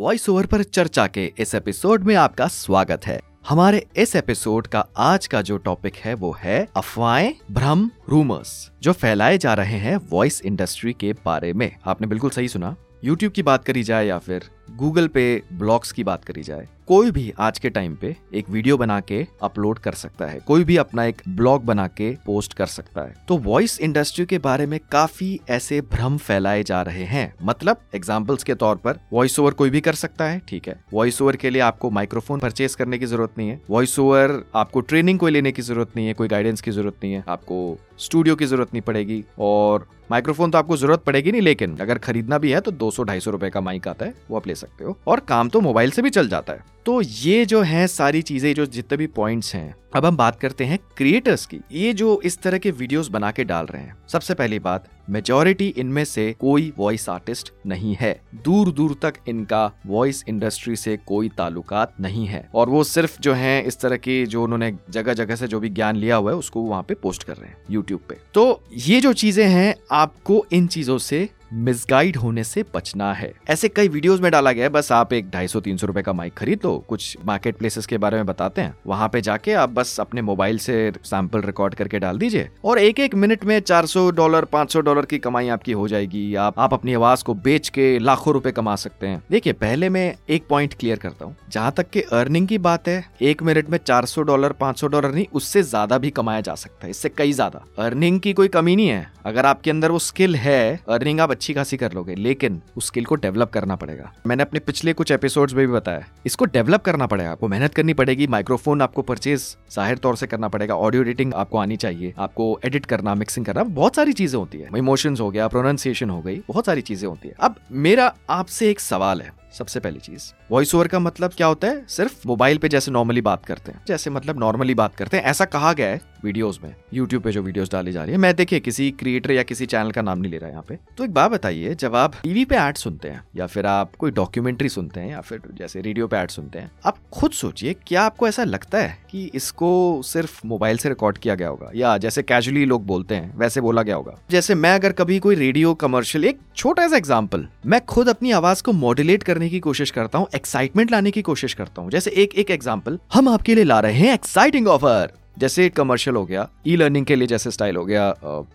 Voice over पर चर्चा के इस एपिसोड में आपका स्वागत है। हमारे इस एपिसोड का आज का जो टॉपिक है, वो है अफवाहें, भ्रम रूमर्स जो फैलाए जा रहे हैं वॉइस इंडस्ट्री के बारे में। आपने बिल्कुल सही सुना। यूट्यूब की बात करी जाए या फिर गूगल पे ब्लॉग्स की बात करी जाए कोई भी आज के टाइम पे एक वीडियो बना के अपलोड कर सकता है। कोई भी अपना एक ब्लॉग बना के पोस्ट कर सकता है। तो वॉइस इंडस्ट्री के बारे में काफ़ी ऐसे भ्रम फैलाए जा रहे हैं। मतलब एग्जाम्पल्स के तौर पर वॉइस ओवर कोई भी कर सकता है, ठीक है। वॉइस ओवर के लिए आपको माइक्रोफोन परचेज करने की ज़रूरत नहीं है। वॉइस ओवर आपको ट्रेनिंग कोई लेने की ज़रूरत नहीं है, कोई गाइडेंस की ज़रूरत नहीं है। आपको स्टूडियो की ज़रूरत नहीं पड़ेगी और माइक्रोफोन तो आपको ज़रूरत पड़ेगी नहीं, लेकिन अगर खरीदना भी है तो दो सौ, ढाई सौ रुपए का माइक आता है, वो आप ले सकते हो। और काम तो मोबाइल से भी चल जाता है। तो ये जो है सारी चीज़ें जो जितने भी पॉइंट्स हैं अब हम बात करते हैं क्रिएटर्स की। ये जो इस तरह के वीडियोस बना के डाल रहे हैं, सबसे पहली बात मेजोरिटी इनमें से कोई वॉइस आर्टिस्ट नहीं है। दूर दूर तक इनका वॉइस इंडस्ट्री से कोई ताल्लुकात नहीं है। और वो सिर्फ़ जो है इस तरह की जो उन्होंने जगह जगह से जो भी ज्ञान लिया हुआ है, उसको वहाँ पे पोस्ट कर रहे हैं यूट्यूब पे। तो ये जो चीज़ें हैं, आपको इन चीज़ों से मिसगाइड होने से बचना है। ऐसे कई वीडियोस में डाला गया है, बस आप एक ढाई सौ, तीन सौ रुपए का माइक खरीद लो, कुछ मार्केट प्लेसेस के बारे में बताते हैं, वहाँ पे जाके आप बस अपने मोबाइल से सैंपल रिकॉर्ड करके डाल दीजिए और एक एक मिनट में चार सौ डॉलर, पाँच सौ डॉलर की कमाई आपकी हो जाएगी। आप आप अपनी आवाज़ को बेच के लाखों रुपए कमा सकते हैं। देखिए, पहले मैं एक पॉइंट क्लियर करता हूँ। जहाँ तक के अर्निंग की बात है, एक मिनट में चार सौ डॉलर, पाँच डॉलर नहीं, उससे ज़्यादा भी कमाया जा सकता है। इससे कई ज़्यादा। अर्निंग की कोई कमी नहीं है। अगर आपके अंदर वो स्किल है अर्निंग आप अच्छी खासी कर लोगे, लेकिन उस स्किल को डेवलप करना पड़ेगा। मैंने अपने पिछले कुछ एपिसोड्स में भी बताया इसको डेवलप करना पड़ेगा आपको। मेहनत करनी पड़ेगी। माइक्रोफोन आपको परचेज ज़ाहिर तौर से करना पड़ेगा। ऑडियो एडिटिंग आपको आनी चाहिए। आपको एडिट करना मिक्सिंग करना, बहुत सारी चीज़ें होती है। इमोशंस हो गया प्रोनाउंसिएशन हो गई, बहुत सारी चीज़ें होती है। अब मेरा आपसे एक सवाल है। सबसे पहली चीज़। वॉइस ओवर का मतलब क्या होता है? सिर्फ़ मोबाइल पे जैसे नॉर्मली बात करते हैं। जैसे मतलब नॉर्मली बात करते हैं। ऐसा कहा गया है वीडियोस में। यूट्यूब पे जो वीडियोस डाली जा रही है। मैं देखिए, किसी क्रिएटर या किसी चैनल का नाम नहीं ले रहा यहाँ पे। तो एक बात बताइए, जब आप टीवी पे एड सुनते हैं, या फिर आप कोई डॉक्यूमेंट्री सुनते हैं, या फिर जैसे रेडियो पे एड सुनते हैं, आप खुद सोचिए, क्या आपको ऐसा लगता है कि इसको सिर्फ़ मोबाइल से रिकॉर्ड किया गया होगा? या जैसे कैजुअली लोग बोलते हैं, वैसे बोला गया होगा। जैसे मैं अगर कभी कोई रेडियो कमर्शियल एक छोटा सा एग्ज़ाम्पल मैं खुद अपनी आवाज़ को मॉड्यूलेट करने की कोशिश करता हूँ एक्साइटमेंट लाने की कोशिश करता हूँ। जैसे एक एक एग्ज़ाम्पल हम आपके लिए ला रहे हैं एक्साइटिंग ऑफ़र जैसे कमर्शियल हो गया ई लर्निंग के लिए जैसे स्टाइल हो गया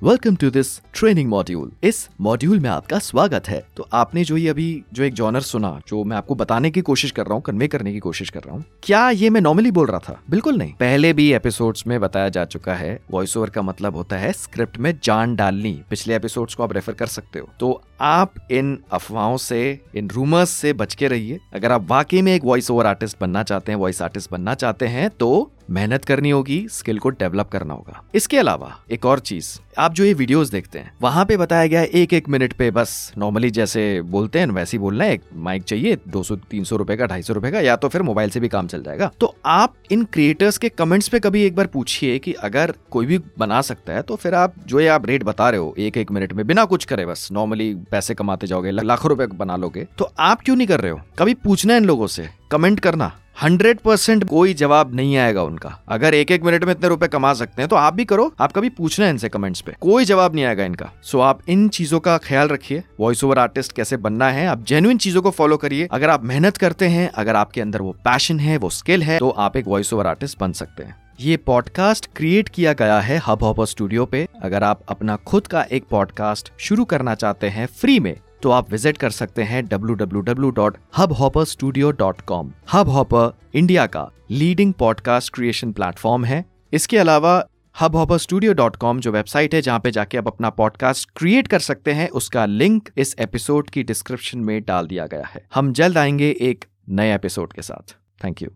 welcome to this training module इस मॉड्यूल में आपका स्वागत है। तो आपने जो ये अभी, जो एक जॉनर सुना, जो मैं आपको बताने की कोशिश कर रहा हूँ कन्वे करने की कोशिश कर रहा हूँ, क्या ये मैं नॉर्मली बोल रहा था? बिल्कुल नहीं। पहले भी एपिसोड्स में बताया जा चुका है वॉइस ओवर का मतलब होता है स्क्रिप्ट में जान डालनी। पिछले एपिसोड्स को आप रेफर कर सकते हो। तो आप इन अफवाहों से, इन रूमर्स से बच के रहिए। अगर आप वाकई में एक वॉइस ओवर आर्टिस्ट बनना चाहते हैं वॉइस आर्टिस्ट बनना चाहते हैं तो मेहनत करनी होगी स्किल को डेवलप करना होगा। इसके अलावा, एक और चीज़, आप जो ये वीडियोस देखते हैं, वहाँ पे बताया गया है एक एक मिनट पे बस नॉर्मली जैसे बोलते हैं, वैसे ही बोलना है, एक माइक चाहिए, दो सौ, तीन सौ रुपए का, ढाई सौ रुपए का, या तो फिर मोबाइल से भी काम चल जाएगा। तो आप इन क्रिएटर्स के कमेंट्स पे कभी एक बार पूछिए कि अगर कोई भी बना सकता है तो फिर आप जो ये आप रेट बता रहे हो एक एक मिनट में, बिना कुछ करे बस नॉर्मली पैसे कमाते जाओगे लाखों रुपए बना लोगे। तो आप क्यों नहीं कर रहे हो? कभी पूछना इन लोगों से। कमेंट करना। हंड्रेड परसेंट कोई जवाब नहीं आएगा उनका। अगर एक एक मिनट में इतने रुपए कमा सकते हैं तो आप भी करो। आप कभी पूछना इनसे कमेंट्स पे। कोई जवाब नहीं आएगा इनका। सो आप इन चीज़ों का ख्याल रखिए। वॉइस ओवर आर्टिस्ट कैसे बनना है, आप जेन्युइन चीज़ों को फॉलो करिए। अगर आप मेहनत करते हैं, अगर आपके अंदर वो पैशन है, वो स्किल है तो आप एक वॉइस ओवर आर्टिस्ट बन सकते हैं। ये पॉडकास्ट क्रिएट किया गया है हब हॉपर स्टूडियो पे। अगर आप अपना खुद का एक पॉडकास्ट शुरू करना चाहते हैं फ्री में तो आप विज़िट कर सकते हैं www.hubhopperstudio.com हब हॉपर इंडिया का लीडिंग पॉडकास्ट क्रिएशन प्लेटफॉर्म है। इसके अलावा Hubhopper studio dot com जो वेबसाइट है, जहाँ पे जाके आप अपना पॉडकास्ट क्रिएट कर सकते हैं, उसका लिंक इस एपिसोड की डिस्क्रिप्शन में डाल दिया गया है। हम जल्द आएँगे एक नए एपिसोड के साथ। Thank you